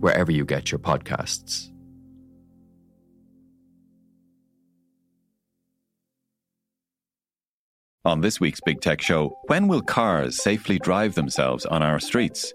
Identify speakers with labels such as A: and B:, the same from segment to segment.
A: wherever you get your podcasts.
B: On this week's Big Tech Show, when will cars safely drive themselves on our streets?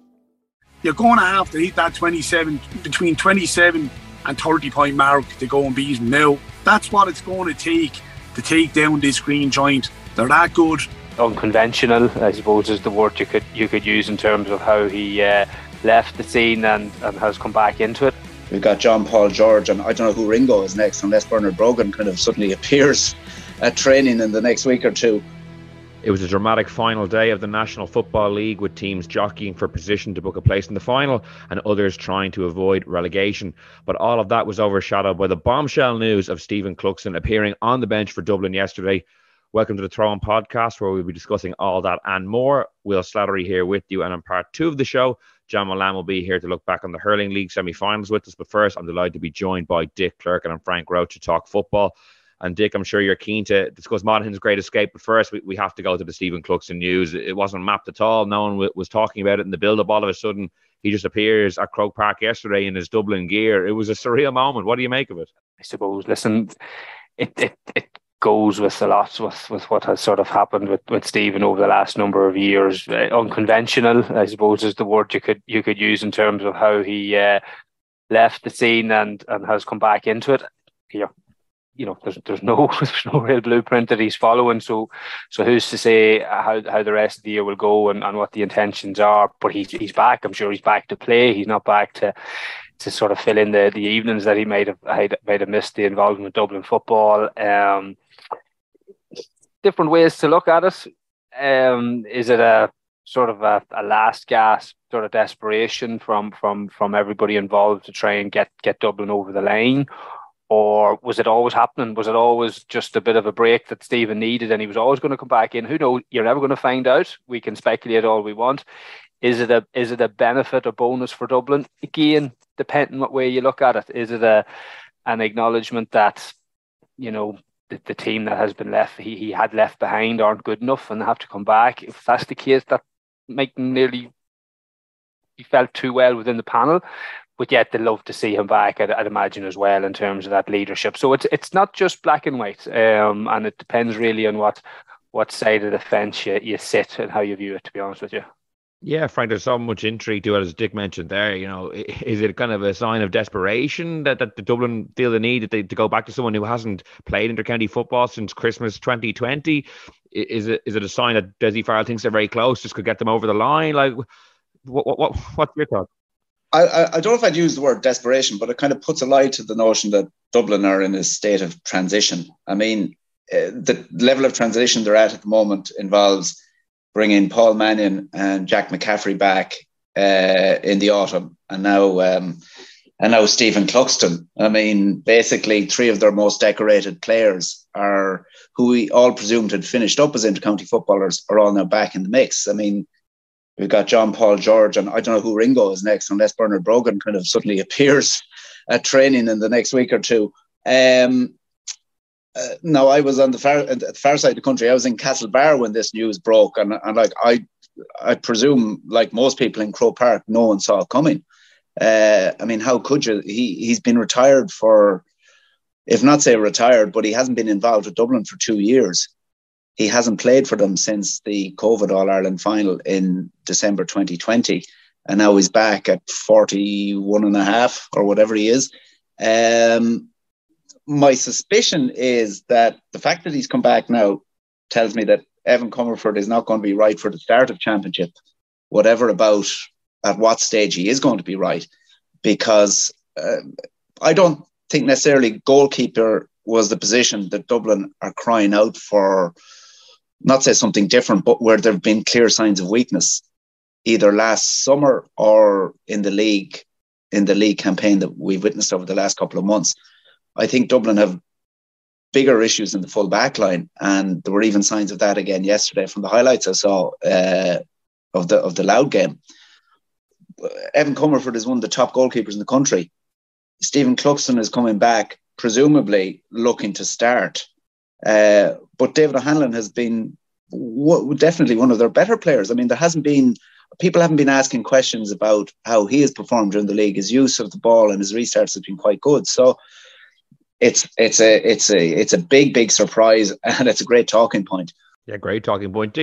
C: you're going to have to hit that 27, between 27 and 30 point mark to go and beat him. Now, that's what it's going to take to take down this green giant. They're that good.
D: Unconventional, I suppose, is the word you could you could use in terms of how he uh, left the scene and, and has come back into it.
E: We've got John Paul George, and I don't know who Ringo is next, unless Bernard Brogan kind of suddenly appears at training in the next week or two.
F: It was a dramatic final day of the National Football League with teams jockeying for position to book a place in the final and others trying to avoid relegation. But all of that was overshadowed by the bombshell news of Stephen Cluxton appearing on the bench for Dublin yesterday. Welcome to the Throw-In podcast, where we'll be discussing all that and more. Will Slattery here with you, and in part two of the show, John Mullane will be here to look back on the Hurling League semi-finals with us. But first, I'm delighted to be joined by Dick Clerkin and Frank Roche to talk football. And Dick, I'm sure you're keen to discuss Monaghan's great escape. But first, we, we have to go to the Stephen Cluxton news. It wasn't mapped at all. No one w- was talking about it in the build up. All of a sudden, he just appears at Croke Park yesterday in his Dublin gear. It was a surreal moment. What do you make of it?
D: I suppose, listen, it, it, it goes with a lot with, with what has sort of happened with, with Stephen over the last number of years. Uh, unconventional, I suppose, is the word you could you could use in terms of how he uh, left the scene and, and has come back into it. Know, you know, there's there's no there's no real blueprint that he's following. So so who's to say how how the rest of the year will go and, and what the intentions are? But he's he's back. I'm sure he's back to play. He's not back to to sort of fill in the, the evenings that he might have might have missed the involvement with Dublin football. Um, different ways to look at it. Um, is it a sort of a, a last gasp sort of desperation from from from everybody involved to try and get get Dublin over the line? Or was it always happening? Was it always just a bit of a break that Stephen needed and he was always going to come back in? Who knows? You're never going to find out. We can speculate all we want. Is it a is it a benefit, or bonus for Dublin? Again, depending what way you look at it. Is it a an acknowledgement that, you know, the, the team that has been left he, he had left behind aren't good enough and have to come back? If that's the case, that might nearly he felt too well within the panel but yet they love to see him back. I'd, I'd, imagine as well in terms of that leadership. So it's it's not just black and white, um, and it depends really on what what side of the fence you, you sit and how you view it. To be honest with you.
F: Yeah, Frank, there's so much intrigue to it, as Dick mentioned there. You know, is it kind of a sign of desperation that, that the Dublin feel the need that they, to go back to someone who hasn't played intercounty football since Christmas 2020? Is it is it a sign that Dessie Farrell thinks they're very close, just could get them over the line? Like, what what, what what's your thought?
E: I, I don't know if I'd use the word desperation, but it kind of puts a lie to the notion that Dublin are in a state of transition. I mean, uh, the level of transition they're at at the moment involves bringing Paul Mannion and Jack McCaffrey back uh, in the autumn, and now um, and now Stephen Cluxton. I mean, basically, three of their most decorated players are who we all presumed had finished up as intercounty footballers are all now back in the mix. I mean, We've got John Paul George, and I don't know who Ringo is next, unless Bernard Brogan kind of suddenly appears at training in the next week or two. Um, uh, no, I was on the far, the far side of the country. I was in Castlebar when this news broke, and, and like I, I presume, like most people in Croke Park, no one saw it coming. Uh, I mean, how could you? He he's been retired for, if not say retired, but he hasn't been involved with Dublin for two years he hasn't played for them since the COVID All Ireland final in December 2020. And now he's back at 41 and a half or whatever he is. Um, my suspicion is that the fact that he's come back now tells me that Evan Comerford is not going to be right for the start of championship, whatever about at what stage he is going to be right, because uh, I don't think necessarily goalkeeper was the position that Dublin are crying out for. Not say something different, but where there have been clear signs of weakness, either last summer or in the league, in the league campaign that we've witnessed over the last couple of months. I think Dublin have bigger issues in the full back line, and there were even signs of that again yesterday from the highlights I saw uh, of the of the Louth game. Evan Comerford is one of the top goalkeepers in the country. Stephen Cluxton is coming back, presumably looking to start. Uh, but David O'Hanlon has been w- definitely one of their better players. I mean, there hasn't been people haven't been asking questions about how he has performed during the league. His use of the ball and his restarts has been quite good. So it's it's a it's a it's a big big surprise and it's a great talking point.
F: Yeah, great talking point.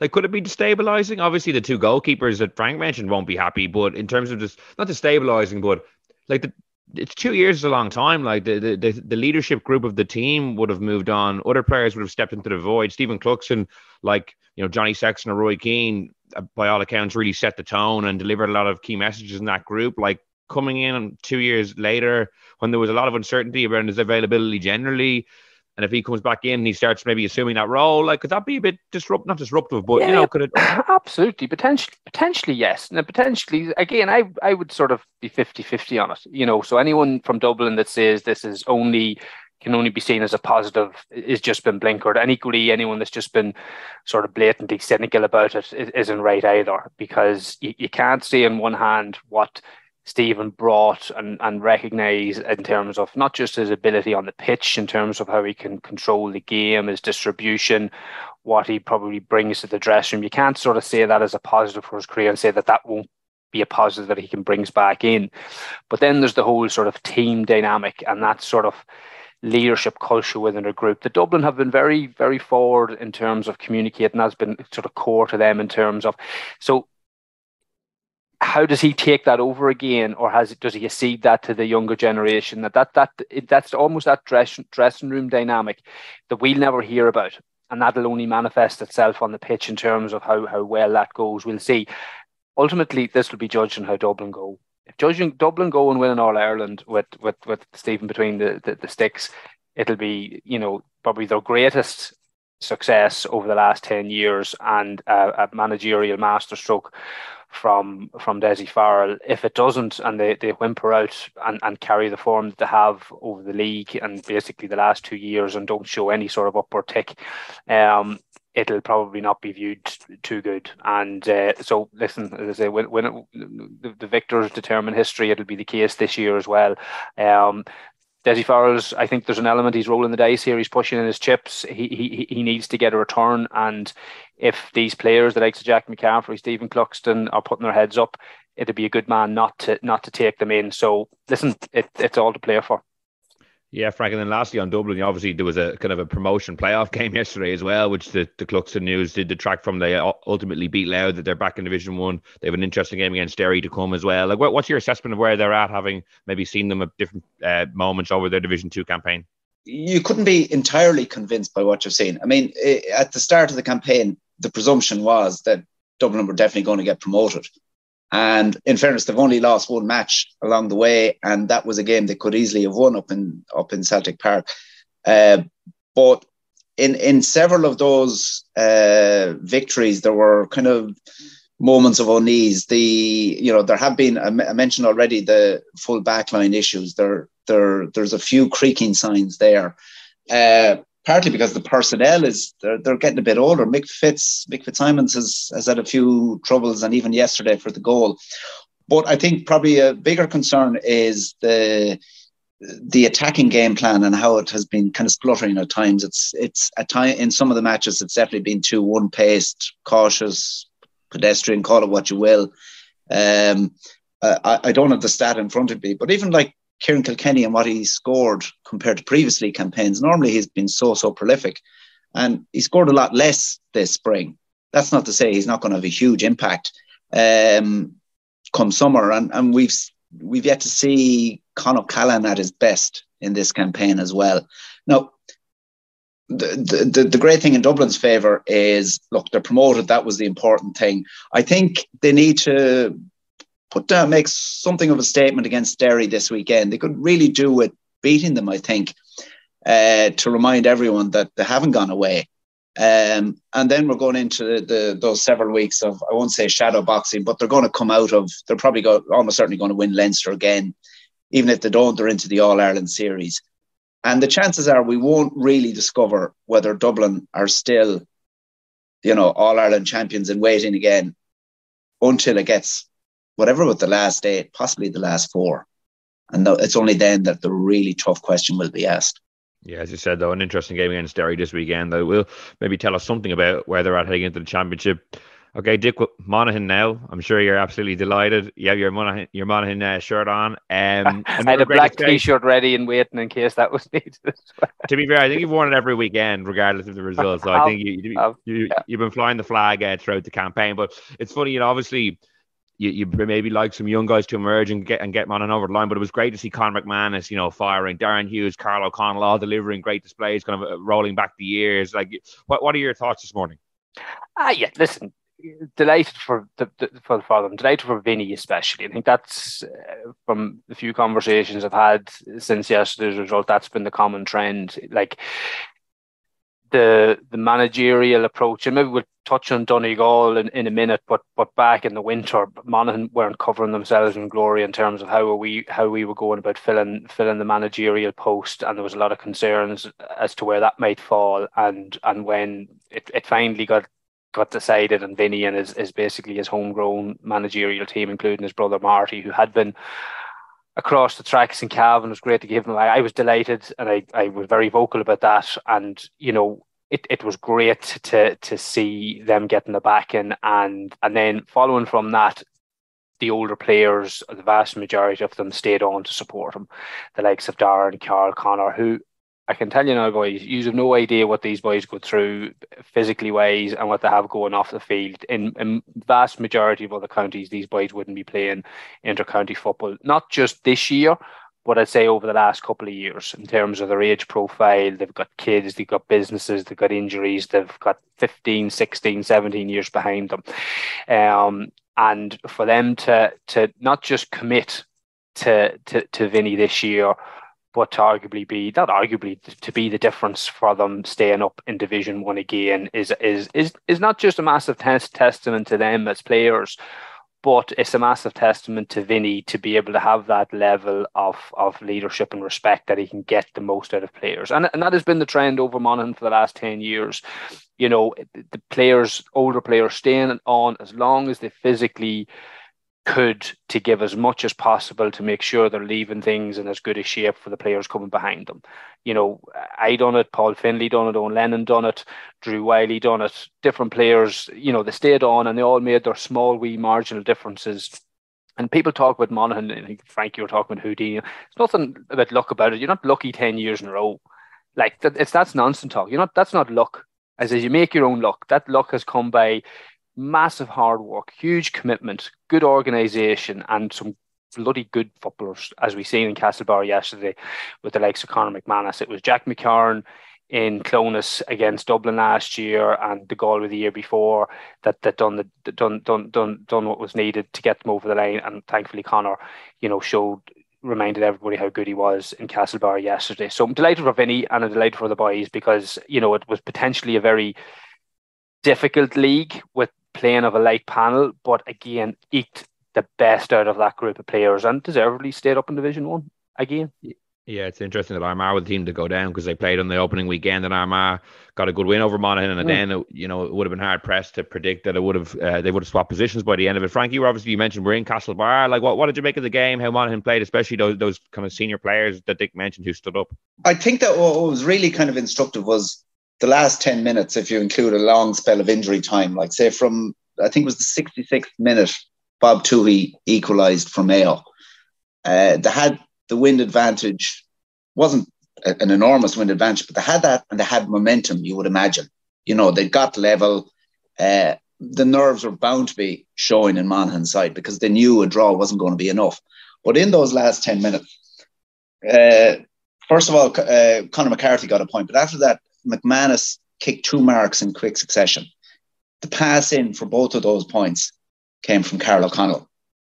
F: Like, could it be destabilizing? Obviously, the two goalkeepers that Frank mentioned won't be happy, but in terms of just not destabilizing, but like the it's two years is a long time. Like the, the the leadership group of the team would have moved on. Other players would have stepped into the void. Stephen Cluxton, like you know Johnny Sexton or Roy Keane, uh, by all accounts, really set the tone and delivered a lot of key messages in that group. Like coming in two years later when there was a lot of uncertainty around his availability generally. And if he comes back in and he starts maybe assuming that role, like could that be a bit disrupt not disruptive, but yeah, you know, could it
D: absolutely potentially potentially yes. And potentially again I I would sort of be 50-50 on it. You know, so anyone from Dublin that says this is only can only be seen as a positive is just been blinkered. And equally, anyone that's just been sort of blatantly cynical about it isn't right either, because you, you can't say on one hand what Stephen brought and, and recognise in terms of not just his ability on the pitch, in terms of how he can control the game, his distribution, what he probably brings to the dressing room. You can't sort of say that as a positive for his career and say that that won't be a positive that he can brings back in. But then there's the whole sort of team dynamic and that sort of leadership culture within a group. The Dublin have been very, very forward in terms of communicating. That's been sort of core to them in terms of so how does he take that over again, or has does he cede that to the younger generation? That that that that's almost that dress, dressing room dynamic that we'll never hear about, and that'll only manifest itself on the pitch in terms of how how well that goes. We'll see. Ultimately, this will be judged on how Dublin go. If judging Dublin go and win in All Ireland with with with Stephen between the, the, the sticks, it'll be you know probably their greatest success over the last 10 years and a, a managerial masterstroke from from Dessie Farrell. If it doesn't, and they, they whimper out and, and carry the form that they have over the league and basically the last two years and don't show any sort of upward tick, um, it'll probably not be viewed too good. And uh, so, listen, as I say, when, when it, the, the, victors determine history, it'll be the case this year as well. Um, Dessie Farrell's, I think there's an element he's rolling the dice here. He's pushing in his chips. He he he needs to get a return. And if these players, the likes of Jack McCaffrey, Stephen Cluxton, are putting their heads up, it'd be a good man not to not to take them in. So listen, it, it's all to play for.
F: Yeah, Frank. And then lastly on Dublin, obviously there was a kind of a promotion playoff game yesterday as well, which the, the Cluxton News did detract from. They ultimately beat Louth that they're back in Division One. They have an interesting game against Derry to come as well. Like, what, what's your assessment of where they're at, having maybe seen them at different uh, moments over their Division Two campaign?
E: You couldn't be entirely convinced by what you've seen. I mean, at the start of the campaign, the presumption was that Dublin were definitely going to get promoted. And in fairness, they've only lost one match along the way, and that was a game they could easily have won up in up in Celtic Park. Uh, but in in several of those uh, victories, there were kind of moments of unease. The you know there have been I mentioned already the full backline issues. There there there's a few creaking signs there. Uh, partly because the personnel is they're, they're getting a bit older. Mick Fitz, Mick Fitzsimons has, has had a few troubles, and even yesterday for the goal. But I think probably a bigger concern is the the attacking game plan and how it has been kind of spluttering at times. It's it's at time in some of the matches it's definitely been too one paced, cautious, pedestrian, call it what you will. Um, I, I don't have the stat in front of me, but even like Kieran Kilkenny and what he scored compared to previously campaigns. Normally he's been so, so prolific. And he scored a lot less this spring. That's not to say he's not going to have a huge impact um, come summer. And, and we've we've yet to see Con O'Callaghan at his best in this campaign as well. Now, the, the, the great thing in Dublin's favour is look, they're promoted. That was the important thing. I think they need to put down, make something of a statement against Derry this weekend. They could really do with beating them, I think, uh, to remind everyone that they haven't gone away. Um, and then we're going into the, the, those several weeks of I won't say shadow boxing, but they're going to come out of they're probably go, almost certainly going to win Leinster again, even if they don't. They're into the All Ireland series. And the chances are we won't really discover whether Dublin are still, you know, All Ireland champions in waiting again until it gets whatever with the last eight, possibly the last four. And it's only then that the really tough question will be asked.
F: Yeah, as you said, though, an interesting game against Derry this weekend that will maybe tell us something about where they're at heading into the championship. Okay, Dick Monaghan now. I'm sure you're absolutely delighted. You have your Monaghan, your Monaghan uh, shirt on. Um,
D: I had a black t-shirt ready and waiting in case that was needed.
F: to be fair, I think you've worn it every weekend, regardless of the results. So I think you, you, you, have been flying the flag uh, throughout the campaign. But it's funny, you know, obviously you, you maybe like some young guys to emerge and get and get man over the line. But it was great to see Conor McManus, you know, firing Darren Hughes, Karl O'Connell, all delivering great displays, kind of uh, rolling back the years. Like, what what are your thoughts this morning?
D: Ah, yeah. Listen, delighted for the, the for, for them, delighted for Vinny especially. I think that's uh, from the few conversations I've had since yesterday's result. That's been the common trend. Like the the managerial approach, and maybe we'll touch on Donegal in, in a minute, but but back in the winter, Monaghan weren't covering themselves in glory in terms of how we how we were going about filling filling the managerial post, and there was a lot of concerns as to where that might fall, and and when it, it finally got got decided, and Vinny and his is basically his homegrown managerial team, including his brother Marty, who had been across the tracks in Cavan. It was great to give him. I, I was delighted, and I, I was very vocal about that. And you know, it, it was great to to see them getting the back in, and and then following from that, the older players, the vast majority of them stayed on to support him. The likes of Darren, Carl, Connor, who I can tell you now, boys, you have no idea what these boys go through physically wise and what they have going off the field. In, in vast majority of other counties, these boys wouldn't be playing inter-county football, not just this year, but I'd say over the last couple of years in terms of their age profile. They've got kids, they've got businesses, they've got injuries, they've got 15, 16, 17 years behind them. Um, and for them to to not just commit to to, to Vinny this year, but to arguably be not arguably to be the difference for them staying up in Division One again is is is is not just a massive test testament to them as players, but it's a massive testament to Vinny to be able to have that level of of leadership and respect that he can get the most out of players, and and that has been the trend over Monaghan for the last ten years. You know, the players, older players, staying on as long as they physically could to give as much as possible to make sure they're leaving things in as good a shape for the players coming behind them. You know, I done it, Paul Finley done it, Owen Lennon done it, Drew Wylie done it, different players, you know, they stayed on and they all made their small wee marginal differences. And people talk about Monaghan, think Frank, you were talking about Houdini. It's nothing about luck about it. You're not lucky 10 years in a row. Like it's that's nonsense talk. You're not that's not luck. As, as you make your own luck. That luck has come by massive hard work, huge commitment, good organisation, and some bloody good footballers, as we seen in Castlebar yesterday with the likes of Conor McManus. It was Jack McCarron in Clones against Dublin last year and the goal of the year before that that done the done done done done what was needed to get them over the line. And thankfully Conor, you know, showed reminded everybody how good he was in Castlebar yesterday. So I'm delighted for Vinny and I'm delighted for the boys because, you know, it was potentially a very difficult league with playing of a light panel, but again, eked the best out of that group of players and deservedly stayed up in Division One again.
F: Yeah, it's interesting that Armagh were the team to go down because they played on the opening weekend and Armagh got a good win over Monaghan. And mm. then, it, you know, it would have been hard pressed to predict that it would have uh, they would have swapped positions by the end of it. Frankie, you obviously you mentioned we're in Castlebar. Like, what, what did you make of the game? How Monaghan played, especially those those kind of senior players that Dick mentioned who stood up.
E: I think that what was really kind of instructive was the last ten minutes, if you include a long spell of injury time, like say from I think it was the 66th minute, Bob Tuohy equalised for Mayo. Uh, they had the wind advantage, wasn't an enormous wind advantage, but they had that and they had momentum, you would imagine. You know, they got level. Uh, the nerves were bound to be showing in Monaghan's side because they knew a draw wasn't going to be enough. But in those last 10 minutes, uh, first of all, uh, Conor McCarthy got a point, but after that, McManus kicked two marks in quick succession. The pass in for both of those points came from Karl O'Connell,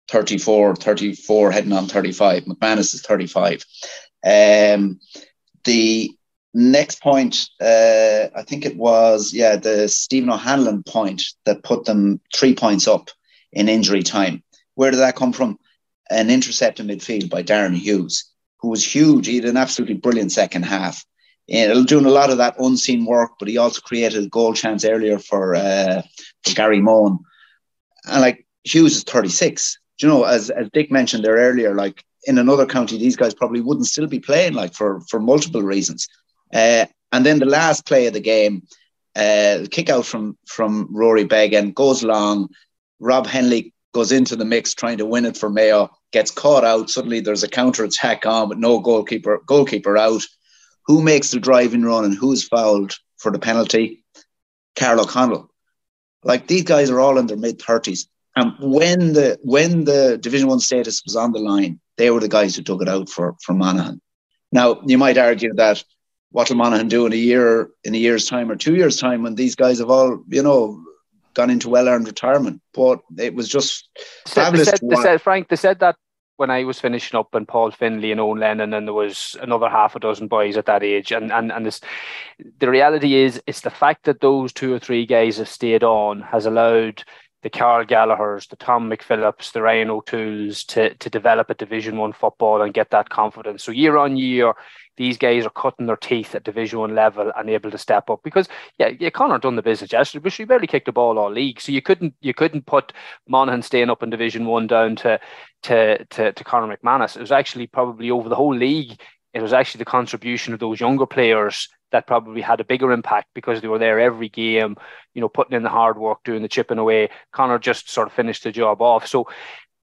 E: 34, 34, heading on 35. McManus is 35. Um, the next point, uh, I think it was, yeah, the Stephen O'Hanlon point that put them three points up in injury time. Where did that come from? An intercept in midfield by Darren Hughes, who was huge. He had an absolutely brilliant second half. Doing a lot of that unseen work, but he also created a goal chance earlier for, uh, for Gary Mohan. And like Hughes is 36. Do you know, as, as Dick mentioned there earlier, like in another county, these guys probably wouldn't still be playing, like for, for multiple reasons. Uh, and then the last play of the game, uh, kick out from from Rory Beggan goes long. Rob Hennelly goes into the mix trying to win it for Mayo, gets caught out. Suddenly there's a counter attack on, but no goalkeeper goalkeeper out. Who makes the driving run and who's fouled for the penalty? Karl O'Connell. Like these guys are all in their mid thirties, and when the when the Division One status was on the line, they were the guys who took it out for for Monaghan. Now you might argue that what will Monaghan do in a year, in a year's time or two years' time when these guys have all, you know, gone into well-earned retirement? But it was just fabulous.
D: They said, they said, Frank, they said that when I was finishing up and Paul Finley and Owen Lennon and there was another half a dozen boys at that age. And and and this the reality is it's the fact that those two or three guys have stayed on has allowed the Carl Gallaghers, the Tom McPhillips, the Ryan O'Toole's to to develop a division one football and get that confidence. So year on year, these guys are cutting their teeth at Division One level and able to step up because yeah, yeah, Conor done the business yesterday, but she barely kicked the ball all league, so you couldn't you couldn't put Monaghan staying up in Division One down to to to, to Conor McManus. It was actually probably over the whole league. It was actually the contribution of those younger players that probably had a bigger impact because they were there every game, you know, putting in the hard work, doing the chipping away. Conor just sort of finished the job off. So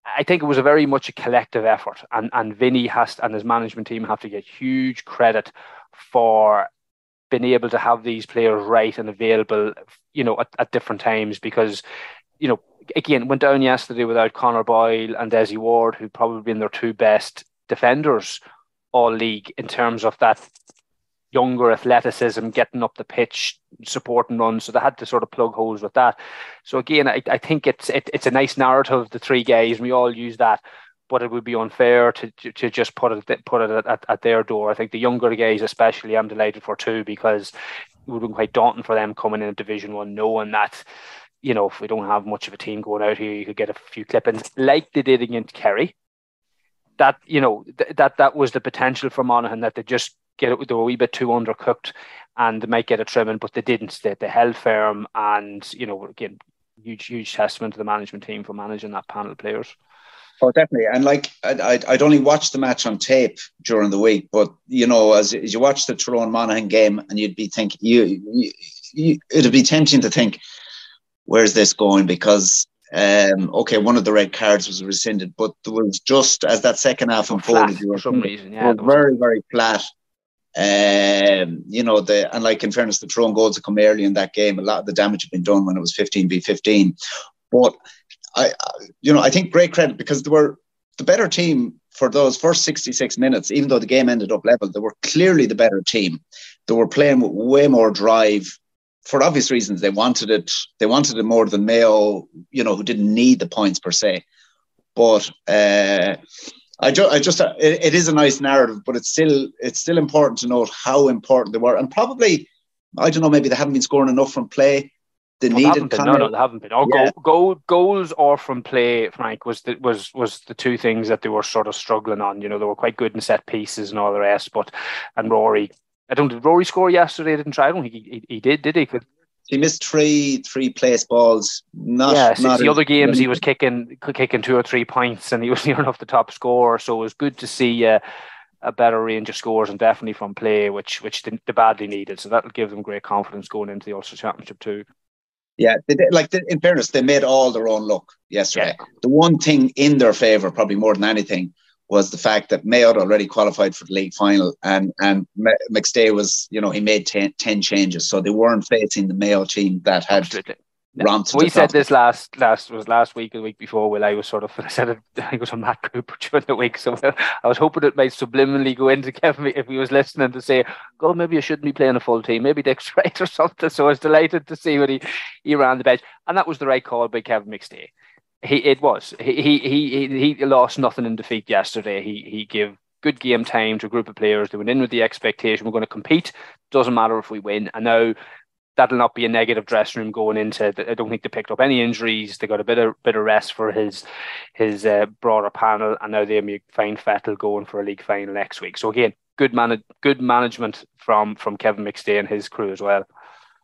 D: I think it was a very much a collective effort, and and Vinny has and his management team have to get huge credit for being able to have these players right and available, you know, at, at different times because, you know, again went down yesterday without Conor Boyle and Desi Ward, who probably been their two best defenders all league in terms of that younger athleticism, getting up the pitch, supporting runs. So they had to sort of plug holes with that. So again, I, I think it's it, it's a nice narrative. The three guys, and we all use that. But it would be unfair to, to, to just put it put it at, at their door. I think the younger guys, especially, I'm delighted for too because it would have been quite daunting for them coming in Division One, knowing that you know if we don't have much of a team going out here, you could get a few clippings like they did against Kerry. That you know th- that that was the potential for Monaghan that they just get it, they were a wee bit too undercooked and they might get a trimming, but they didn't. They, they held firm and, you know, again, huge, huge testament to the management team for managing that panel of players.
E: Oh, definitely. And like, I'd, I'd only watched the match on tape during the week, but you know, as, as you watch the Tyrone Monaghan game, and you'd be thinking, you, you, you, it'd be tempting to think, where's this going? Because um, okay, one of the red cards was rescinded, but there was just as that second half unfolded,
D: you were, for some reason, yeah,
E: were very, very flat. Um, you know, the and like in fairness, the Tyrone goals that come early in that game, a lot of the damage had been done when it was 15 v 15. But I, you know, I think great credit because they were the better team for those first 66 minutes, even though the game ended up level, they were clearly the better team. They were playing with way more drive for obvious reasons. They wanted it, they wanted it more than Mayo, you know, who didn't need the points per se. But uh, I, ju- I just uh, it, it is a nice narrative, but it's still it's still important to note how important they were, and probably I don't know maybe they haven't been scoring enough from play. They
D: no,
E: needed
D: been, no, no, they haven't been. Or yeah. goal, goal, goals or from play, Frank was the, was was the two things that they were sort of struggling on. You know, they were quite good in set pieces and all the rest, but and Rory, I don't did Rory score yesterday? I didn't try. I don't think he, he, he did. Did he?
E: He missed three three place balls. Not
D: yeah,
E: not
D: the other games he was kicking kicking two or three points, and he was near enough the top scorer. So it was good to see uh, a better range of scores, and definitely from play, which which they, they badly needed. So that'll give them great confidence going into the Ulster Championship too.
E: Yeah, they, like in fairness, they made all their own luck yesterday. Yeah. The one thing in their favour, probably more than anything, was the fact that Mayo already qualified for the league final, and and McStay was, you know, he made ten, 10 changes, so they weren't facing the Mayo team that had Absolutely. romped.
D: We said this last last was last week or the week before. Well, I was sort of I said it, I was on Matt Cooper during the week, so I was hoping it might subliminally go into Kevin if he was listening to say, "God, maybe I shouldn't be playing a full team, maybe Dick Wright or something." So I was delighted to see when he he ran the bench, and that was the right call by Kevin McStay. He it was he he he he lost nothing in defeat yesterday. He he gave good game time to a group of players. They went in with the expectation we're going to compete. Doesn't matter if we win. And now that'll not be a negative dressing room going into. I don't think they picked up any injuries. They got a bit of bit of rest for his his uh, broader panel, and now they may find Fettel going for a league final next week. So again, good man, good management from from Kevin McStay and his crew as well.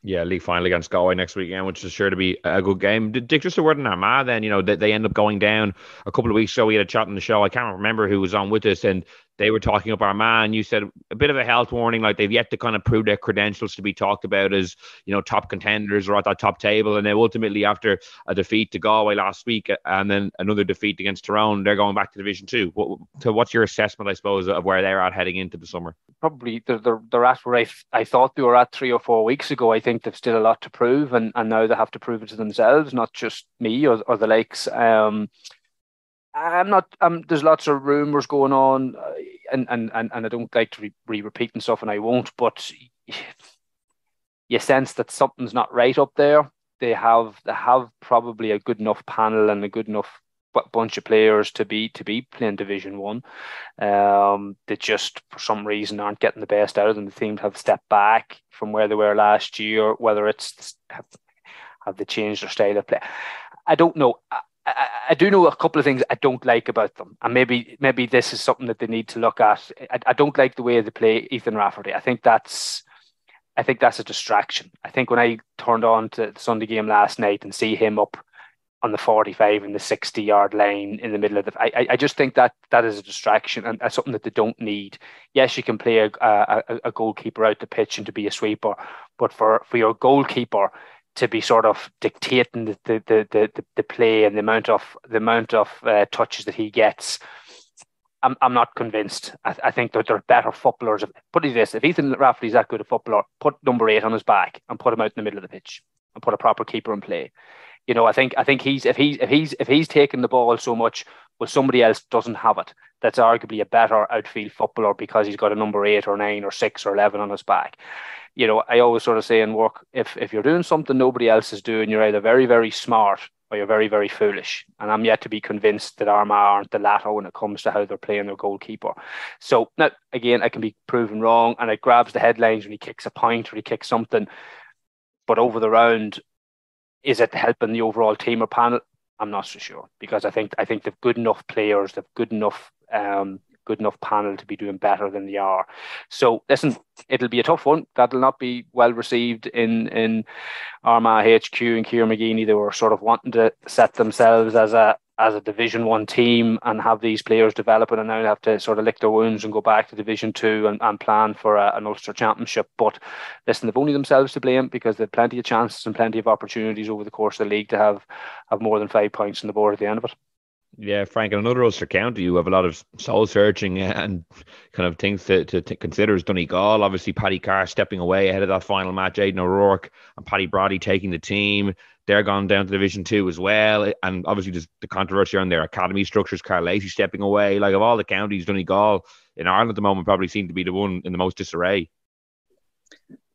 F: Yeah, league final against Galway next weekend, which is sure to be a good game. Dick, just a word on Armagh then, you know, they, they end up going down a couple of weeks ago. We had a chat on the show. I can't remember who was on with us, and they were talking up our and you said a bit of a health warning, like they've yet to kind of prove their credentials to be talked about as you know top contenders or at that top table. And then ultimately, after a defeat to Galway last week and then another defeat against Tyrone, they're going back to Division Two. What, so, what's your assessment, I suppose, of where they're at heading into the summer?
D: Probably they're, they're, at where I, I thought they were at three or four weeks ago. I think they've still a lot to prove, and, and now they have to prove it to themselves, not just me or, or the Lakes. Um, I'm not. Um, there's lots of rumors going on, uh, and and and, and I don't like to re repeating stuff, and I won't. But you sense that something's not right up there. They have they have probably a good enough panel and a good enough bunch of players to be to be playing Division One. Um, they just for some reason aren't getting the best out of them. The team have stepped back from where they were last year. Whether it's have, have they changed their style of play, I don't know. I, I, do know a couple of things I don't like about them, and maybe maybe this is something that they need to look at. I, I don't like the way they play Ethan Rafferty. I think that's I think that's a distraction. I think when I turned on to the Sunday game last night and see him up on the 45 and the 60 yard line in the middle of the I, I just think that that is a distraction and that's something that they don't need. Yes, you can play a, a, a goalkeeper out the pitch and to be a sweeper, but for, for your goalkeeper to be sort of dictating the the, the, the, the play and the amount of the amount of uh, touches that he gets. I'm, I'm not convinced. I, I think that they're better footballers. Put it this: if Ethan Rafferty's that good a footballer, put number eight on his back and put him out in the middle of the pitch and put a proper keeper in play. You know, I think I think he's if he's if he's if he's taking the ball so much, but somebody else doesn't have it, that's arguably a better outfield footballer because he's got a number eight or nine or six or eleven on his back you know, I always sort of say in work, if if you're doing something nobody else is doing, you're either very, very smart or you're very, very foolish. And I'm yet to be convinced that Armagh aren't the latter when it comes to how they're playing their goalkeeper. So now again, I can be proven wrong, and it grabs the headlines when he kicks a point or he kicks something. But over the round, is it helping the overall team or panel? I'm not so sure because I think I think they've good enough players, they've good enough um, good enough panel to be doing better than they are. So listen, it'll be a tough one. That'll not be well received in in Armagh HQ and Kieran McGeeney. They were sort of wanting to set themselves as a as a Division One team and have these players developing, and now have to sort of lick their wounds and go back to Division Two and, and plan for a, an Ulster Championship. But listen, they've only themselves to blame because they've plenty of chances and plenty of opportunities over the course of the league to have have more than five points on the board at the end of it.
F: Yeah, Frank, in another Ulster county, you have a lot of soul searching and kind of things to, to, to consider. Is Donegal, obviously, Paddy Carr stepping away ahead of that final match, Aidan O'Rourke and Paddy Bradley taking the team. They're gone down to Division Two as well. And obviously, there's the controversy around their academy structures. Karl Lacey stepping away. Like, of all the counties, Donegal in Ireland at the moment probably seem to be the one in the most disarray.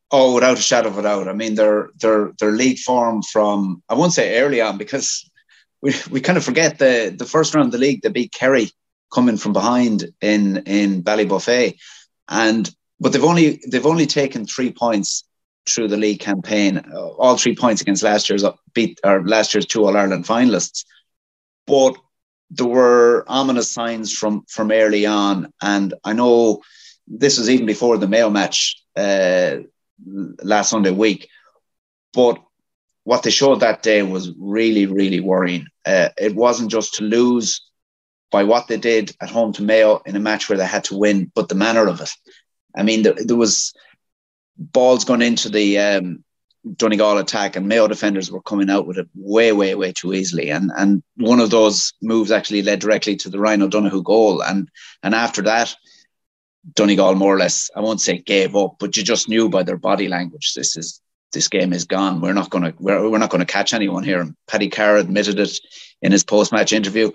E: Oh, without a shadow of a doubt. I mean, their their their league form from I won't say early on because we, we kind of forget the the first round of the league, they beat Kerry coming from behind in in Ballybofey, and but they've only they've only taken three points through the league campaign, uh, all three points against last year's beat or last year's two All Ireland finalists, but there were ominous signs from from early on, and I know this was even before the Mayo match uh, last Sunday week, but what they showed that day was really, really worrying. Uh, it wasn't just to lose by what they did at home to Mayo in a match where they had to win, but the manner of it. I mean, there, there was balls going into the um, Donegal attack, and Mayo defenders were coming out with it way, way, way too easily. And and one of those moves actually led directly to the Ryan O'Donoghue goal. And and after that, Donegal more or less, I won't say gave up, but you just knew by their body language this is this game is gone. We're not to we're, we're not to catch anyone here. And Paddy Carr admitted it in his post match interview.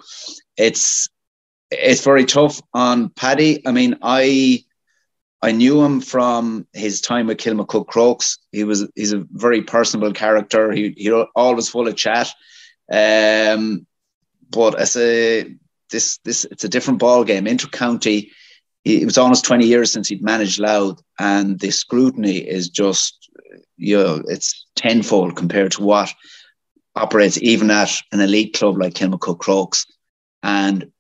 E: It's it's very tough on Paddy. I mean, I I knew him from his time with Kilmacud Crokes. He was he's a very personable character. He he always full of chat. Um, but as a this this it's a different ball game. Inter-county, it was almost 20 years since he'd managed Louth, and the scrutiny is just you know it's tenfold compared to what operates even at an elite club like Kilmacud Crokes. And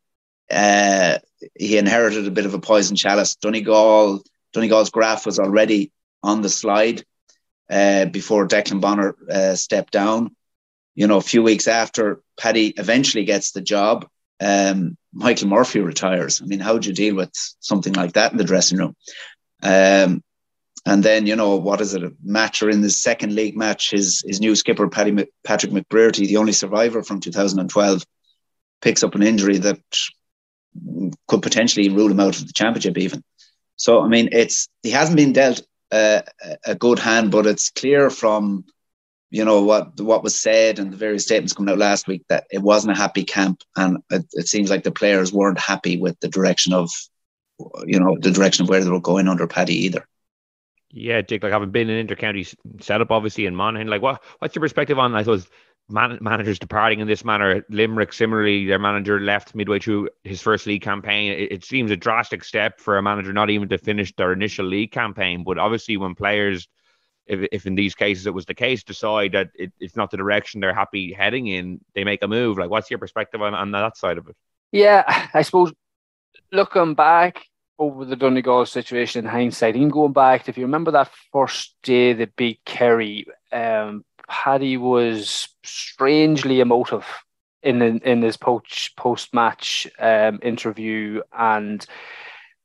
E: uh, he inherited a bit of a poison chalice. Donegal, Donegal's graph was already on the slide uh, before Declan Bonner uh, stepped down. You know, a few weeks after Paddy eventually gets the job, um, Michael Murphy retires. I mean, how do you deal with something like that in the dressing room? Um, and then, you know, what is it? A match or in the second league match, his, his new skipper, Paddy, Patrick McBrearty, the only survivor from 2012, picks up an injury that could potentially rule him out of the championship even. So I mean, it's he hasn't been dealt a good hand, but it's clear from you know what what was said and the various statements coming out last week that it wasn't a happy camp, and it, it seems like the players weren't happy with the direction of you know the direction of where they were going under Paddy either.
F: Yeah, Dick, like having been in intercounty setup, obviously in Monaghan, like what what's your perspective on I suppose man- managers departing in this manner. Limerick, similarly, their manager left midway through his first league campaign. It, it, seems a drastic step for a manager not even to finish their initial league campaign. But obviously, when players, if, if in these cases it was the case, decide that it, it's not the direction they're happy heading in, they make a move. Like, what's your perspective on, on that side of it?
D: Yeah, I suppose looking back over the Donegal situation in hindsight, even going back, if you remember that first day they beat Kerry, um, Paddy was strangely emotive in in, his post post match um, interview, and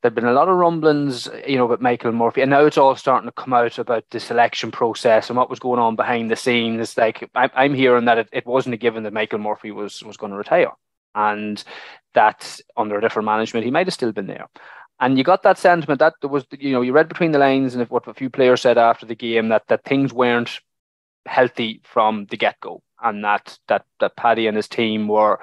D: there'd been a lot of rumblings, you know, about Michael Murphy, and now it's all starting to come out about the selection process and what was going on behind the scenes. Like I'm, I'm hearing that it, it wasn't a given that Michael Murphy was was going to retire, and that under a different management he might have still been there. And you got that sentiment that there was, you know, you read between the lines, and if what a few players said after the game that that things weren't healthy from the get go, and that that that Paddy and his team were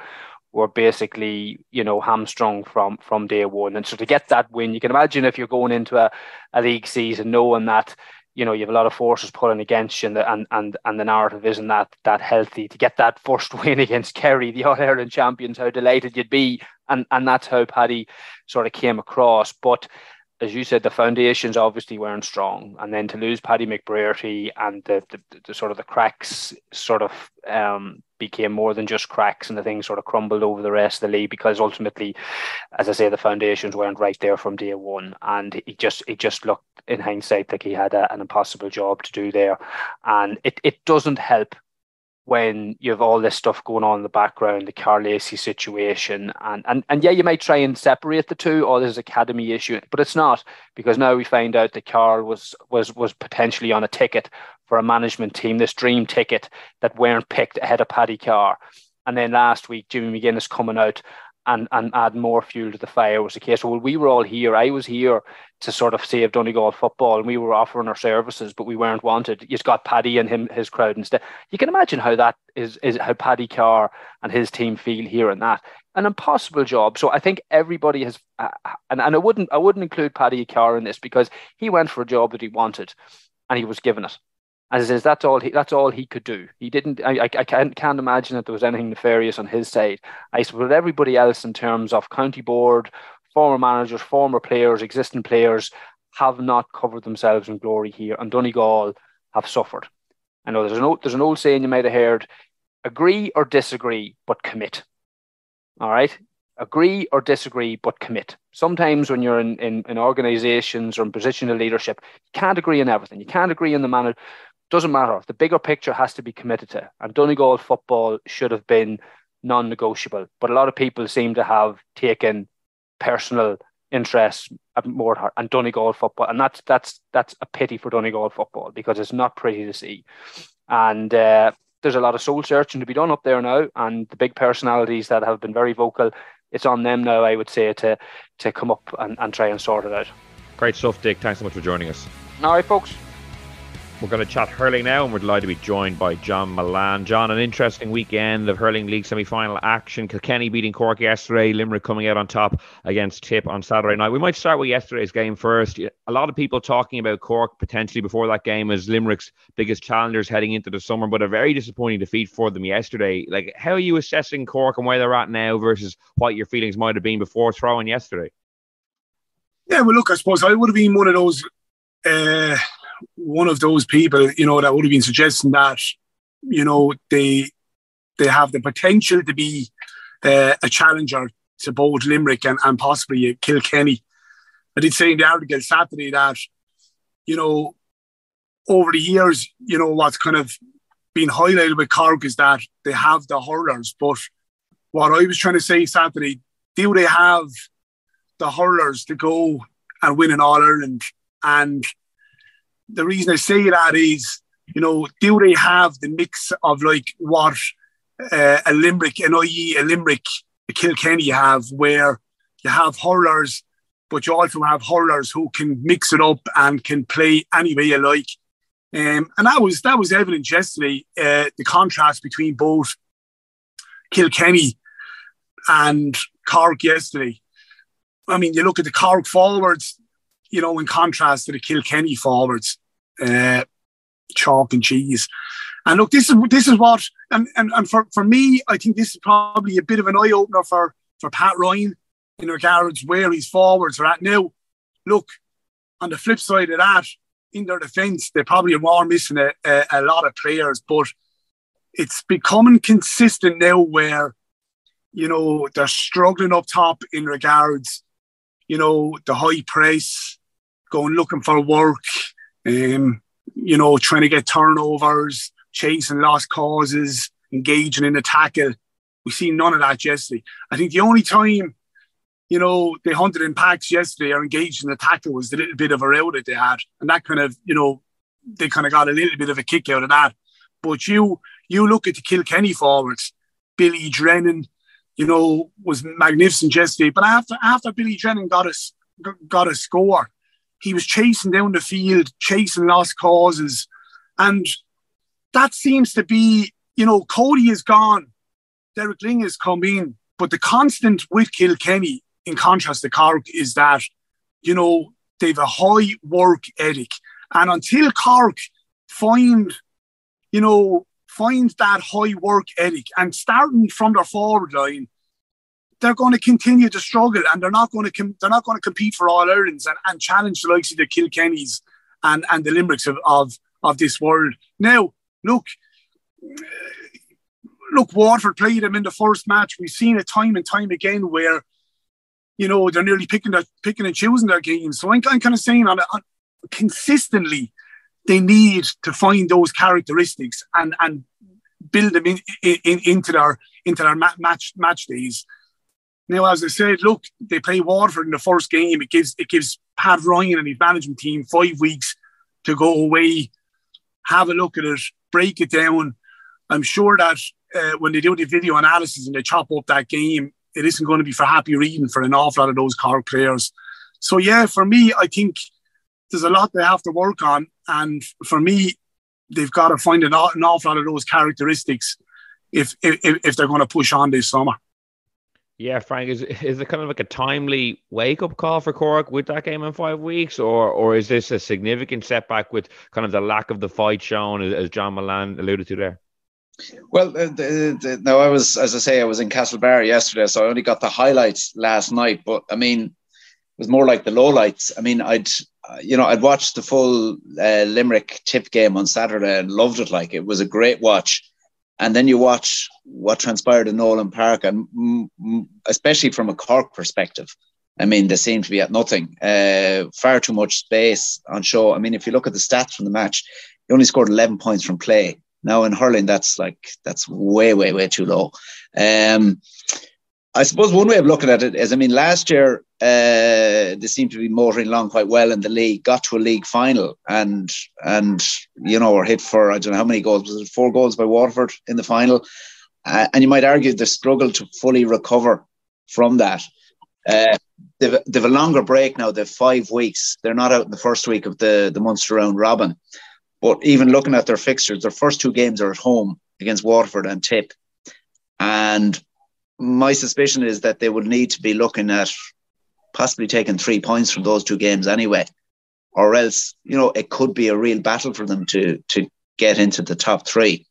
D: were basically you know hamstrung from from day one. And so to get that win, you can imagine if you're going into a, a league season knowing that you know you have a lot of forces pulling against you, and the, and and and the narrative isn't that that healthy. To get that first win against Kerry, the All Ireland champions, how delighted you'd be, and and that's how Paddy sort of came across, but as you said, the foundations obviously weren't strong, and then to lose Paddy McBrearty and the, the, the sort of the cracks sort of um, became more than just cracks, and the thing sort of crumbled over the rest of the league because ultimately, as I say, the foundations weren't right there from day one, and he just it just looked in hindsight like he had a, an impossible job to do there, and it it doesn't help when you have all this stuff going on in the background, the Karl Lacey situation, and and and yeah, you might try and separate the two, or there's academy issue, but it's not because now we find out that Karl was was was potentially on a ticket for a management team, this dream ticket that weren't picked ahead of Paddy Carr, and then last week Jimmy McGuinness coming out and and add more fuel to the fire was the case. Well, we were all here. I was here to sort of save Donegal football, and we were offering our services, but we weren't wanted. You've got Paddy and him, his crowd instead. You can imagine how that is is how Paddy Carr and his team feel here and that. An impossible job. So I think everybody has, uh, and and I wouldn't I wouldn't include Paddy Carr in this because he went for a job that he wanted, and he was given it. As says, that's all he that's all he could do. He didn't. I, I, can't, can't imagine that there was anything nefarious on his side. I suppose everybody else, in terms of county board, former managers, former players, existing players, have not covered themselves in glory here, and Donegal have suffered. I know there's an old, there's an old saying you might have heard: agree or disagree, but commit. All right, agree or disagree, but commit. Sometimes when you're in, in, in organizations or in position of leadership, you can't agree on everything. You can't agree on the manner doesn't matter. The bigger picture has to be committed to. And Donegal football should have been non negotiable. But a lot of people seem to have taken personal interest more heart and Donegal football. And that's that's that's a pity for Donegal football because it's not pretty to see. And uh, there's a lot of soul searching to be done up there now. And the big personalities that have been very vocal, it's on them now, I would say, to to come up and, and try and sort it out.
F: Great stuff, Dick. Thanks so much for joining us.
D: All right, folks.
F: We're going to chat hurling now, and we're delighted to be joined by John Mullane. John, an interesting weekend of hurling league semi-final action. Kilkenny beating Cork yesterday. Limerick coming out on top against Tipp on Saturday night. We might start with yesterday's game first. A lot of people talking about Cork potentially before that game as Limerick's biggest challengers heading into the summer, but a very disappointing defeat for them yesterday. Like, how are you assessing Cork and where they're at now versus what your feelings might have been before throwing yesterday?
C: Yeah, well, look, I suppose I would have been one of those. Uh, one of those people, you know, that would have been suggesting that, you know, they they have the potential to be uh, a challenger to both Limerick and, and possibly Kilkenny. I did say in the article Saturday that, you know, over the years, you know, what's kind of been highlighted with Cork is that they have the hurlers. But what I was trying to say Saturday, do they have the hurlers to go and win an All Ireland? And the reason I say that is, you know, do they have the mix of like what uh, a Limerick, an IE, a Limerick, a Kilkenny have, where you have hurlers, but you also have hurlers who can mix it up and can play any way you like. Um, and that was that was evident yesterday. Uh, the contrast between both Kilkenny and Cork yesterday. I mean, you look at the Cork forwards you know, in contrast to the Kilkenny forwards, uh, chalk and cheese. And look, this is this is what, and, and, and for, for me, I think this is probably a bit of an eye opener for, for Pat Ryan in regards where his forwards are at now. Look, on the flip side of that, in their defence, they probably are missing a, a, a lot of players, but it's becoming consistent now where, you know, they're struggling up top in regards, you know, the high press, going looking for work, um, you know, trying to get turnovers, chasing lost causes, engaging in the tackle. We see none of that yesterday. I think the only time, you know, they hunted in packs yesterday or engaged in the tackle was the little bit of a row that they had. And that kind of, you know, they kind of got a little bit of a kick out of that. But you you look at the Kilkenny forwards, Billy Drennan, you know, was magnificent yesterday. But after after Billy Drennan got us got a score, he was chasing down the field, chasing lost causes. And that seems to be, you know, Cody is gone. Derek Lyng has come in. But the constant with Kilkenny, in contrast to Cork, is that, you know, they've a high work ethic. And until Cork find, you know, find that high work ethic and starting from their forward line, they're going to continue to struggle and they're not going to com- they're not going to compete for all Irelands and, and challenge the likes of the Kilkennys and, and the Limericks of, of, of this world. Now, look, look, Waterford played them in the first match. We've seen it time and time again where, you know, they're nearly picking their, picking and choosing their games. So I'm, I'm kind of saying on, on consistently, they need to find those characteristics and and build them in, in, into their into their match match days. Now, as I said, look, they play Waterford in the first game. It gives it gives Pat Ryan and his management team five weeks to go away, have a look at it, break it down. I'm sure that uh, when they do the video analysis and they chop up that game, it isn't going to be for happy reading for an awful lot of those Cork players. So yeah, for me, I think there's a lot they have to work on, and for me, they've got to find an, an awful lot of those characteristics if if, if they're going to push on this summer.
F: Yeah, Frank, is is it kind of like a timely wake up call for Cork with that game in five weeks, or or is this a significant setback with kind of the lack of the fight shown, as John Mullane alluded to there?
E: Well, the, the, no, I was, as I say, I was in Castlebar yesterday, so I only got the highlights last night. But I mean, it was more like the lowlights. I mean, I'd, you know, I'd watched the full uh, Limerick Tipp game on Saturday and loved it. Like it was a great watch and then you watch what transpired in Nowlan Park, and especially from a Cork perspective, I mean, they seem to be at nothing. Uh, far too much space on show. I mean, if you look at the stats from the match, he only scored 11 points from play. Now in hurling, that's like that's way, way, way too low. Um, I suppose one way of looking at it is, I mean, last year uh, they seemed to be motoring along quite well in the league, got to a league final, and and you know were hit for I don't know how many goals was it four goals by Waterford in the final, uh, and you might argue they struggled to fully recover from that. Uh, they've, they've a longer break now. They've five weeks. They're not out in the first week of the the Munster round robin. But even looking at their fixtures, their first two games are at home against Waterford and Tipp. And my suspicion is that they would need to be looking at possibly taking three points from those two games anyway. Or else, you know, it could be a real battle for them to to get into the top three.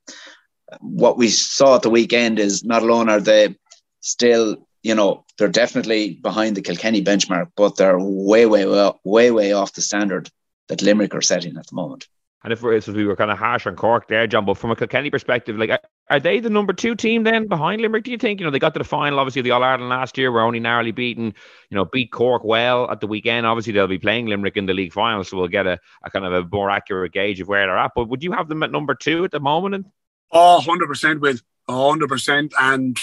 E: What we saw at the weekend is not alone are they still, you know, they're definitely behind the Kilkenny benchmark, but they're way, way, way, way, way off the standard that Limerick are setting at the moment.
F: And if, if we were kind of harsh on Cork there, John, but from a Kilkenny perspective, like are they the number two team then behind Limerick? Do you think? You know, they got to the final, obviously, the All Ireland last year, were only narrowly beaten, you know, beat Cork well at the weekend. Obviously, they'll be playing Limerick in the league final, so we'll get a, a kind of a more accurate gauge of where they're at. But would you have them at number two at the moment?
C: And Oh, 100% with 100%. And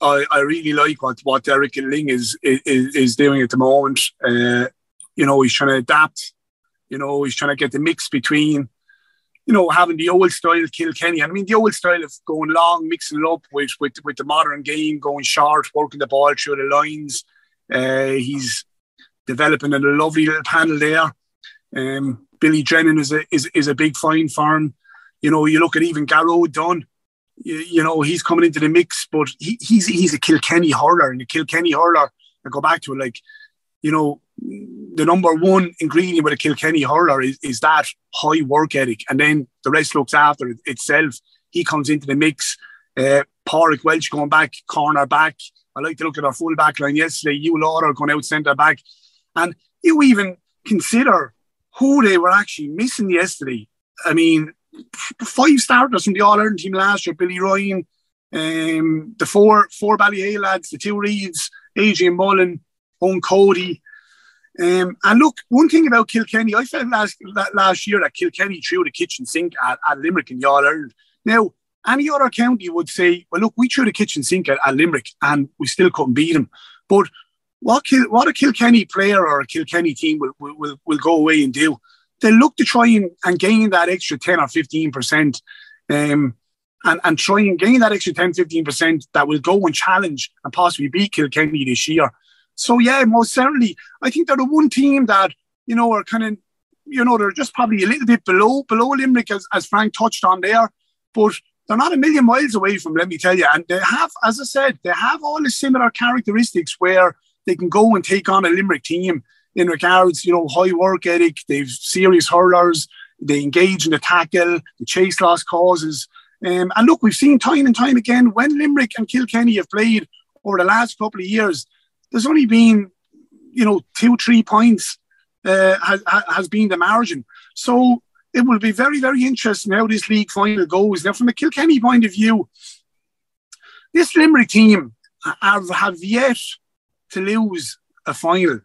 C: I, I really like what, what Derek Lyng is, is, is doing at the moment. Uh, you know, he's trying to adapt you know, he's trying to get the mix between, you know, having the old style Kilkenny. And I mean, the old style of going long, mixing it up with with, with the modern game, going short, working the ball through the lines. Uh, he's developing a lovely little panel there. Um, Billy Drennan is a is, is a big find for him. You know, you look at even Garrod Dunn. You, you, know, he's coming into the mix, but he, he's he's a Kilkenny hurler, and the Kilkenny hurler. I go back to it, like, you know, the number one ingredient with a Kilkenny hurler is, is that high work ethic, and then the rest looks after it itself. He comes into the mix. Uh, Pádraig Walsh going back, corner back. I like to look at our full back line yesterday. Huw Lawlor going out centre back. And you even consider who they were actually missing yesterday. I mean, five starters from the All Ireland team last year Billy Ryan, um, the four four Ballyhale lads, the two Reids, Adrian Mullen, Eoin Cody, um, and look, one thing about Kilkenny, I felt last last year that Kilkenny threw the kitchen sink at, at Limerick and All Ireland. Now, any other county would say, well, look, we threw the kitchen sink at, at Limerick and we still couldn't beat them. But what, Kil, what a Kilkenny player or a Kilkenny team will, will, will, go away and do, they look to try and, and gain that extra 10 or 15%. Um, and, and try and gain that extra 10, 15% that will go and challenge and possibly beat Kilkenny this year. So yeah, most certainly, I think they're the one team that you know are kind of you know they're just probably a little bit below below Limerick as, as Frank touched on there, but they're not a million miles away from. Let me tell you, and they have, as I said, they have all the similar characteristics where they can go and take on a Limerick team in regards, you know, high work ethic. They've serious hurlers. They engage in the tackle. They chase lost causes. Um, and look, we've seen time and time again when Limerick and Kilkenny have played over the last couple of years, there's only been, you know, two, three points uh, has, has been the margin. So it will be very, very interesting how this league final goes. Now, from a Kilkenny point of view, this Limerick team have, have yet to lose a final,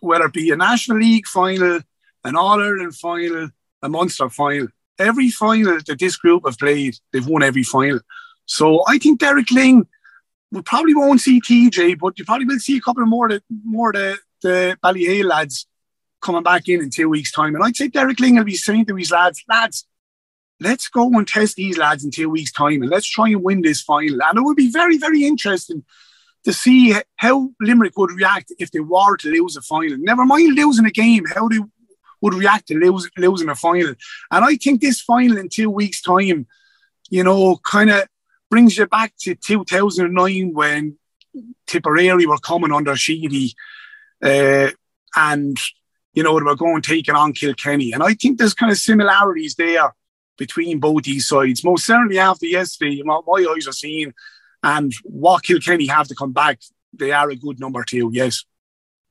C: whether it be a National League final, an All Ireland final, a Munster final. Every final that this group have played, they've won every final. So I think Derek Lyng we probably won't see TJ, but you probably will see a couple more the more of the the Ballyhale lads coming back in in two weeks' time. And I'd say Derek Lyng will be saying to his lads, lads, let's go and test these lads in two weeks' time and let's try and win this final. And it would be very, very interesting to see how Limerick would react if they were to lose a final. Never mind losing a game, how they would react to lose, losing a final. And I think this final in two weeks' time, you know, kind of brings you back to 2009 when Tipperary were coming under Sheedy uh, and, you know, they were going taking on Kilkenny. And I think there's kind of similarities there between both these sides. Most certainly after yesterday, my, my eyes are seeing and what Kilkenny have to come back, they are a good number two, yes.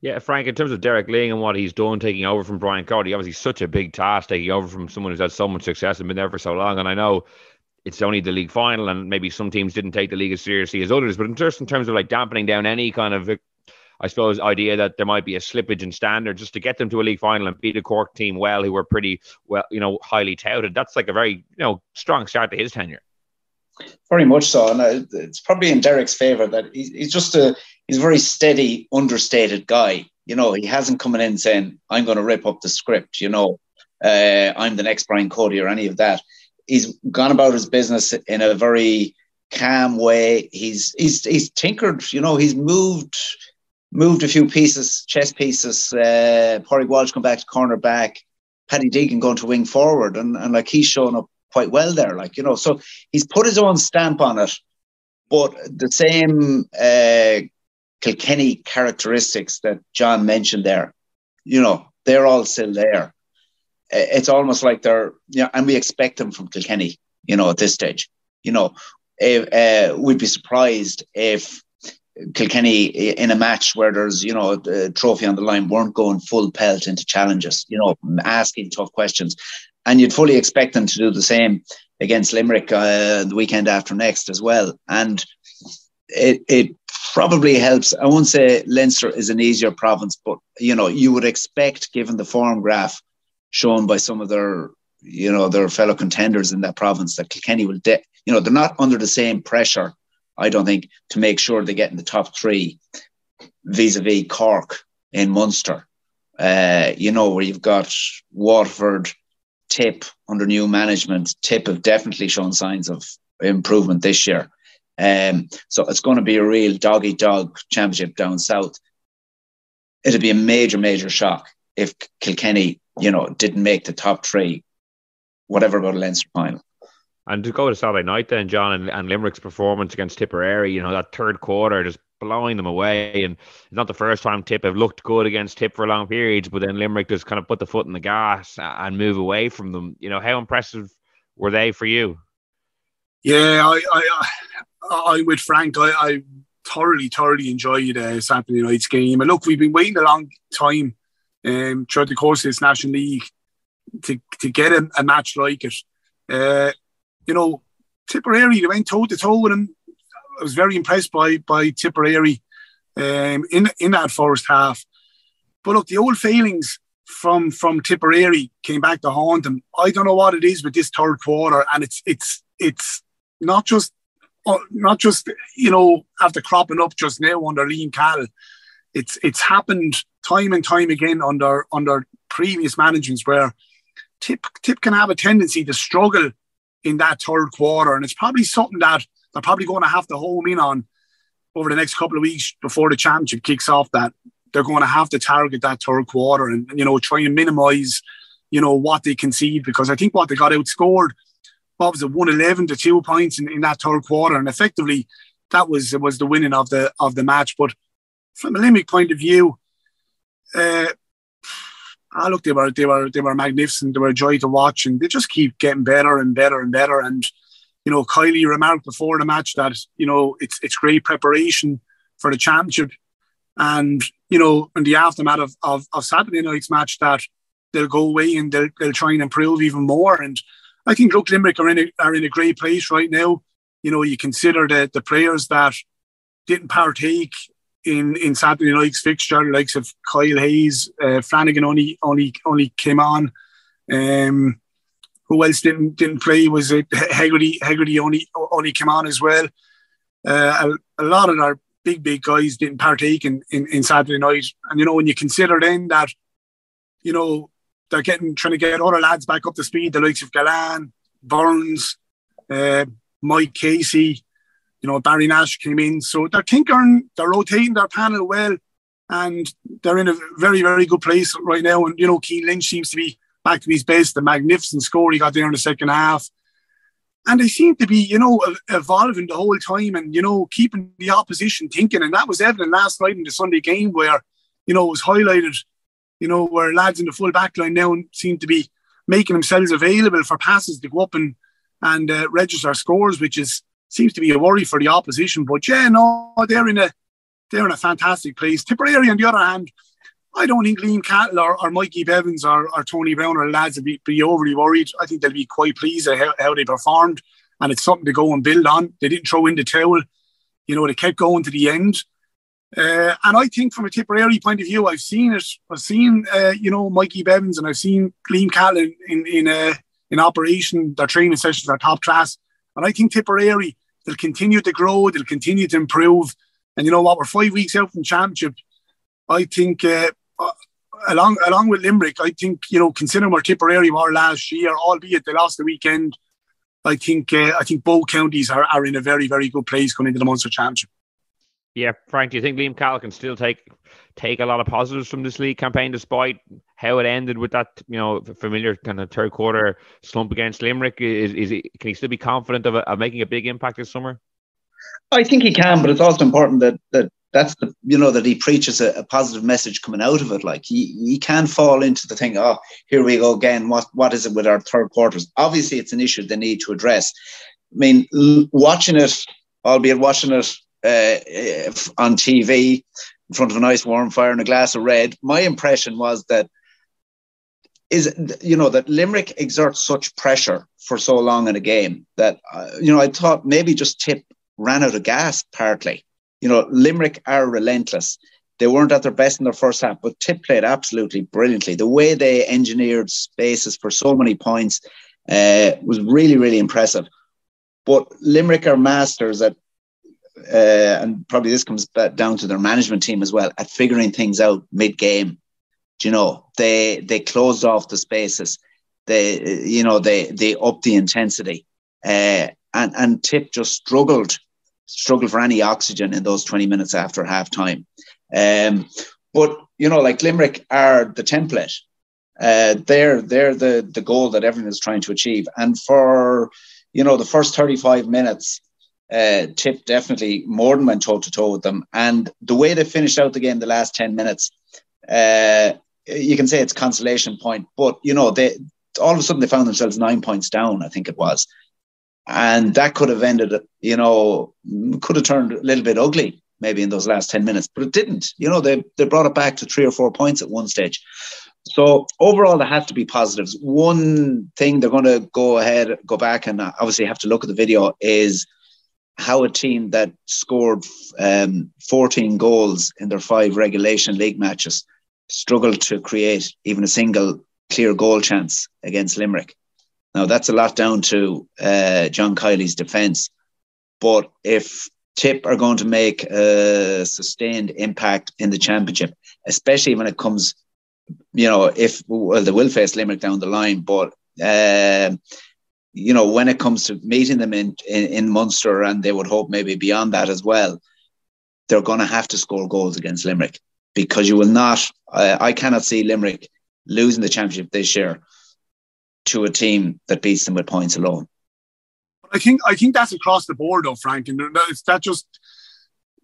F: Yeah, Frank, in terms of Derek Lyng and what he's done taking over from Brian Cody, obviously such a big task taking over from someone who's had so much success and been there for so long. And I know it's only the league final, and maybe some teams didn't take the league as seriously as others. But just in terms of like dampening down any kind of, I suppose, idea that there might be a slippage in standard, just to get them to a league final and beat a Cork team well, who were pretty well, you know, highly touted. That's like a very, you know, strong start to his tenure.
E: Very much so, and it's probably in Derek's favour that he's just a he's a very steady, understated guy. You know, he hasn't coming in saying, "I'm going to rip up the script." You know, uh, I'm the next Brian Cody or any of that he's gone about his business in a very calm way. He's he's he's tinkered, you know, he's moved moved a few pieces, chess pieces. Uh, Pádraig Walsh come back to corner back. Paddy Deegan going to wing forward, and, and like he's shown up quite well there. Like you know, so he's put his own stamp on it, but the same uh, Kilkenny characteristics that John mentioned there, you know, they're all still there. It's almost like they're, you know, and we expect them from Kilkenny, you know, at this stage. You know, uh, we'd be surprised if Kilkenny in a match where there's, you know, a trophy on the line weren't going full pelt into challenges, you know, asking tough questions. And you'd fully expect them to do the same against Limerick uh, the weekend after next as well. And it, it probably helps. I won't say Leinster is an easier province, but, you know, you would expect, given the form graph shown by some of their, you know, their fellow contenders in that province, that Kilkenny will, de- you know, they're not under the same pressure I don't think, to make sure they get in the top three vis-a-vis Cork in Munster. Uh, you know, where you've got Waterford, Tipp under new management. Tipp have definitely shown signs of improvement this year. Um, so it's going to be a real doggy dog championship down south. It'd be a major, major shock if Kilkenny, you know, didn't make the top three, whatever about a Leinster final.
F: And to go to Saturday night then, John, and, and Limerick's performance against Tipperary, you know, that third quarter just blowing them away. And it's not the first time Tipp have looked good against Tipp for long periods, but then Limerick just kind of put the foot in the gas and move away from them. You know, how impressive were they for you?
C: Yeah, I, I, I am with Frank. I, I thoroughly, thoroughly enjoyed uh, Saturday night's game. And look, we've been waiting a long time um, throughout the course of this National League to, to get a, a match like it. Uh, you know, Tipperary, they went toe to toe with him. I was very impressed by by Tipperary um, in in that first half. But look, the old failings from from Tipperary came back to haunt them. I don't know what it is with this third quarter, and it's it's it's not just uh, not just you know after cropping up just now under Liam Cahill. It's it's happened time and time again under under previous managements where Tipp Tipp can have a tendency to struggle in that third quarter. And it's probably something that they're probably going to have to home in on over the next couple of weeks before the championship kicks off. That they're going to have to target that third quarter and, you know, try and minimize, you know, what they concede because I think what they got outscored, what was it, 111 to two points in, in that third quarter. And effectively, that was was the winning of the of the match. But from a Limerick point of view, uh, ah, look, they were they were they were magnificent. They were a joy to watch, and they just keep getting better and better and better. And you know, Kiely remarked before the match that you know it's it's great preparation for the championship, and you know, in the aftermath of of, of Saturday night's match, that they'll go away and they'll they'll try and improve even more. And I think look, Limerick are in a, are in a great place right now. You know, you consider the the players that didn't partake in in Saturday night's fixture, likes of Kyle Hayes, uh, Flanagan only only only came on. Um, who else didn't didn't play? Was it Hegarty? Hegarty only only came on as well. Uh, a, a, lot of our big big guys didn't partake in, in, in Saturday night, and you know when you consider then that, you know they're getting trying to get other lads back up to speed, the likes of Galan, Burns, uh, Mike Casey, you know, Barry Nash came in. So they're tinkering, they're rotating their panel well, and they're in a very, very good place right now. And, you know, Cian Lynch seems to be back to his best, the magnificent score he got there in the second half. And they seem to be, you know, evolving the whole time and, you know, keeping the opposition thinking. And that was evident last night in the Sunday game where, you know, it was highlighted, you know, where lads in the full back line now seem to be making themselves available for passes to go up and, and uh, register scores, which is, seems to be a worry for the opposition. But yeah, no, they're in a they're in a fantastic place. Tipperary, on the other hand, I don't think Liam Cahill or, or Mikey Bevans or, or, Tony Browne or lads would be, be, overly worried. I think they'll be quite pleased at how, how, they performed, and it's something to go and build on. They didn't throw in the towel, you know. They kept going to the end. Uh, and I think from a Tipperary point of view, I've seen it. I've seen, uh, you know, Mikey Bevans and I've seen Liam Cahill in in in, uh, in operation. Their training sessions are top class, and I think Tipperary They'll continue to grow. They'll continue to improve. And you know what? We're five weeks out from championship. I think uh, uh, along along with Limerick, I think you know considering where Tipperary were last year, albeit they lost the weekend, I think uh, I think both counties are, are in a very very good place going into the Munster Championship.
F: Yeah, Frank, do you think Liam Cahill can still take take a lot of positives from this league campaign, despite how it ended with that, you know, familiar kind of third quarter slump against Limerick? Is, is he, can he still be confident of, of making a big impact this summer?
E: I think he can, but it's also important that that that's the you know that he preaches a, a, positive message coming out of it. Like he he can fall into the thing. Oh, here we go again. What what is it with our third quarters? Obviously, it's an issue they need to address. I mean, l- watching it, albeit watching it uh, on TV in front of a nice warm fire and a glass of red, my impression was that is you know that Limerick exerts such pressure for so long in a game that uh, you know I thought maybe just Tipp ran out of gas partly. You know, Limerick are relentless. They weren't at their best in their first half, but Tipp played absolutely brilliantly. The way they engineered spaces for so many points uh, was really, really impressive. But Limerick are masters at, uh, and probably this comes down to their management team as well, at figuring things out mid game. You know, they they closed off the spaces. They, you know, they they upped the intensity. Uh, and and Tipp just struggled struggled for any oxygen in those 20 minutes after half time. Um, but you know, like Limerick are the template. Uh, they're they're the the goal that everyone is trying to achieve. And for you know the first 35 minutes, uh, Tipp definitely more than went toe to toe with them. And the way they finished out the game, the last 10 minutes, uh, you can say it's consolation point. But you know they all of a sudden they found themselves nine points down. I think it was and that could have ended, you know, could have turned a little bit ugly maybe in those last 10 minutes, but it didn't. You know, they, they brought it back to three or four points at one stage. So overall, there have to be positives. One thing they're going to go ahead, go back, and obviously have to look at the video is how a team that scored um, 14 goals in their five regulation league matches struggled to create even a single clear goal chance against Limerick. Now that's a lot down to uh, John Kiely's defence, but if Tipp are going to make a sustained impact in the championship, especially when it comes, you know, if well they will face Limerick down the line, but uh, you know when it comes to meeting them in, in in Munster, and they would hope maybe beyond that as well, they're going to have to score goals against Limerick because you will not. Uh, I cannot see Limerick losing the championship this year to a team that beats them with points alone.
C: I think I think that's across the board, though, Frank, and that just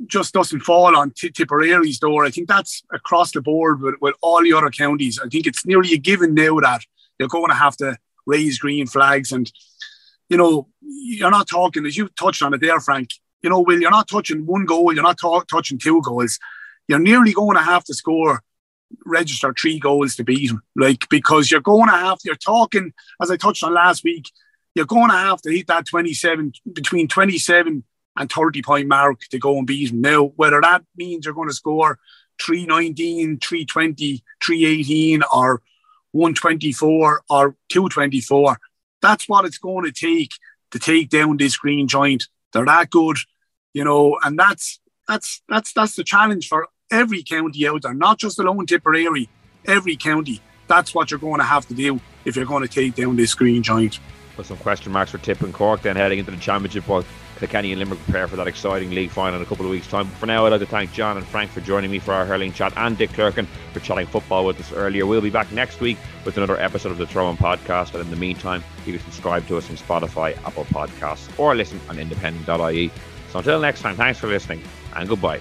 C: just doesn't fall on T- Tipperary's door. I think that's across the board with, with all the other counties. I think it's nearly a given now that they're going to have to raise green flags, and you know you're not talking as you touched on it there, Frank. You know, Will, you're not touching one goal, you're not touching two goals. You're nearly going to have to score register three goals to beat him. Like because you're going to have you're talking as I touched on last week, you're going to have to hit that 27 between 27 and 30 point mark to go and beat them. Now, whether that means you're going to score 319, 320, 318 or 124 or 224, that's what it's going to take to take down this green giant. They're that good, you know, and that's that's that's that's the challenge for every county out there, not just the Lone Tipperary, every county. That's what you're going to have to do if you're going to take down this green giant.
F: Put some question marks for Tipp and Cork then heading into the championship, but Kilkenny and Limerick prepare for that exciting league final in a couple of weeks' time. But for now, I'd like to thank John and Frank for joining me for our hurling chat and Dick Clerkin for chatting football with us earlier. We'll be back next week with another episode of the Throw podcast. And in the meantime, you can subscribe to us on Spotify, Apple Podcasts, or listen on independent.ie. So until next time, thanks for listening and goodbye.